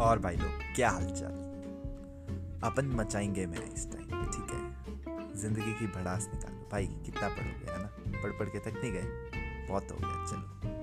और भाई लोग, क्या हालचाल? अपन मचाएँगे मैं इस टाइम ठीक है? ज़िंदगी की भड़ास निकालो। भाई, कितना पढ़ोगे, है ना? पढ़ पढ़ के तक नहीं गए? बहुत हो गया, चलो।